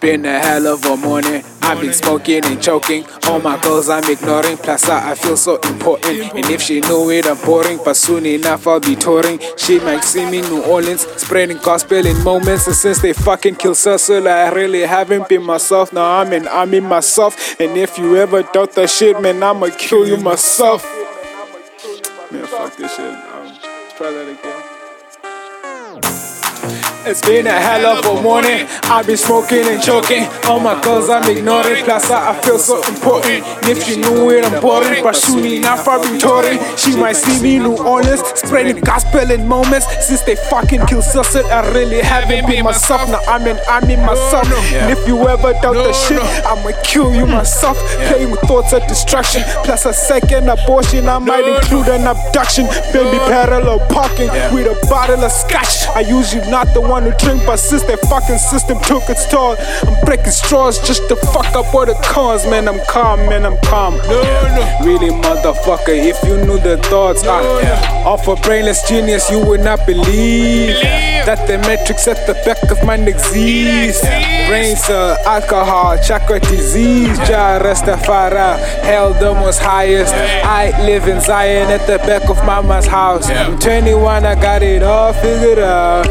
been a hell of a morning. I've been smoking and choking. All my girls I'm ignoring. Plus, I I feel so important. And if she know it, I'm boring. But soon enough, I'll be touring. She might see me in New Orleans, spreading gospel in moments. And since they fucking kill Cecil, I really haven't been myself. Now I'm in, in myself. And if you ever doubt that shit, man, I'ma kill you myself. Man, fuck this shit. Um, try that again. It's been a hell of a morning. I've been smoking and choking. All my girls I'm ignoring. Plus, I, I feel so important. And if she knew it, I'm boring. But soon enough, I'll be touring. She might see me New Orleans, spreading gospel in moments. Since they fucking killed Cecil, I really haven't been myself. Now I'm in, I'm in myself. And if you ever doubt the shit, I'ma kill you myself. Playing with thoughts of destruction. Plus, a second abortion, I might include an abduction. Baby, parallel parking with a bottle of scotch. I usually not the one to drink, but since that fucking system took its toll, I'm breaking straws just to fuck up all the cons. Man, I'm calm, man, I'm calm. No, no. Really, motherfucker, if you knew the thoughts, I off a brainless genius, you would not believe that the metrics at the back of my neck exist. Brain cell, alcohol, chakra disease, Jah Rastafari, hell the most highest. I live in Zion at the back of mama's house. I'm 21, I got it all figured out.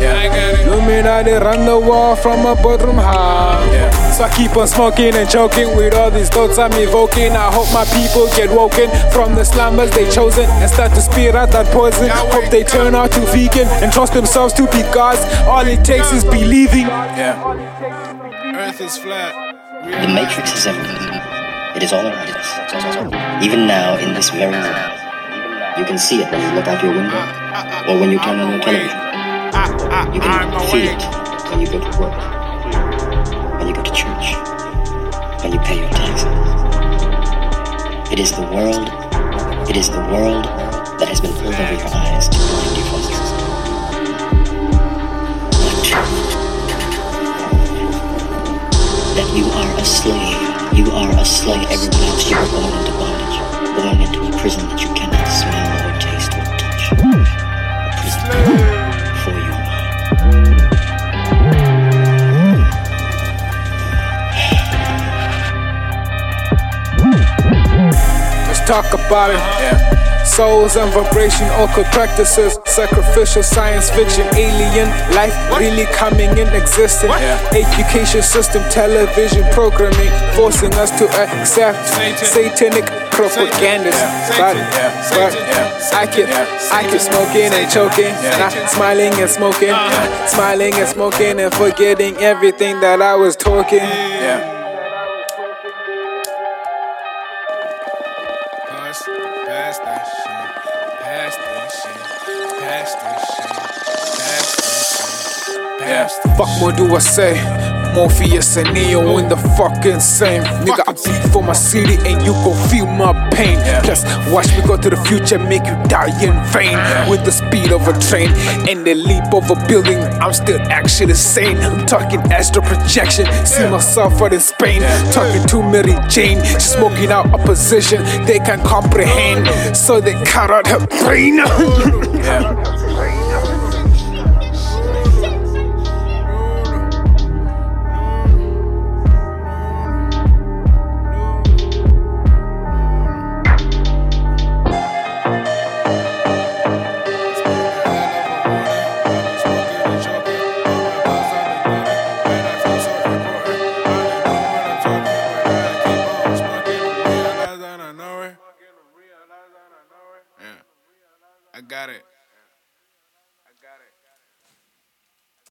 Illuminati run the wall from a bedroom house. So I keep on smoking and choking with all these thoughts I'm evoking. I hope my people get woken from the slumbers they chosen and start to spear out that poison. Hope they turn out to vegan and trust themselves to be gods. All it takes is believing. Yeah. Earth is flat. The Matrix is everything. It is all around us. Even now, in this very moment. You can see it when you look out your window uh, uh, uh, or when you turn on your television. You can feel it when you go to work, It is the world, it is the world that has been pulled over your eyes to blind you from But that you are a slave, you are a slave. Everyone else, you were born into bondage, born into a prison that you cannot talk about it. Souls and vibration, occult practices, sacrificial science fiction, alien life really coming in existence. Education system, television programming, forcing us to accept satanic. propaganda. But, but I keep, I keep smoking and choking, not smiling and smoking, smiling and smoking and forgetting everything that I was talking. Yeah. Pass, that shit. Pass that shit. Pass that shit. Pass that shit. Pass that Fuck more do I say? Morpheus and Neo in the fucking same. Nigga, I bleed for my city and you gon' feel my pain. Plus, watch me go to the future, make you die in vain. With the speed of a train and the leap of a building, I'm still actually sane. I'm talking astral projection, see myself out in Spain. Talking to Mary Jane, smoking out opposition. They can't comprehend, so they cut out her brain. I got it.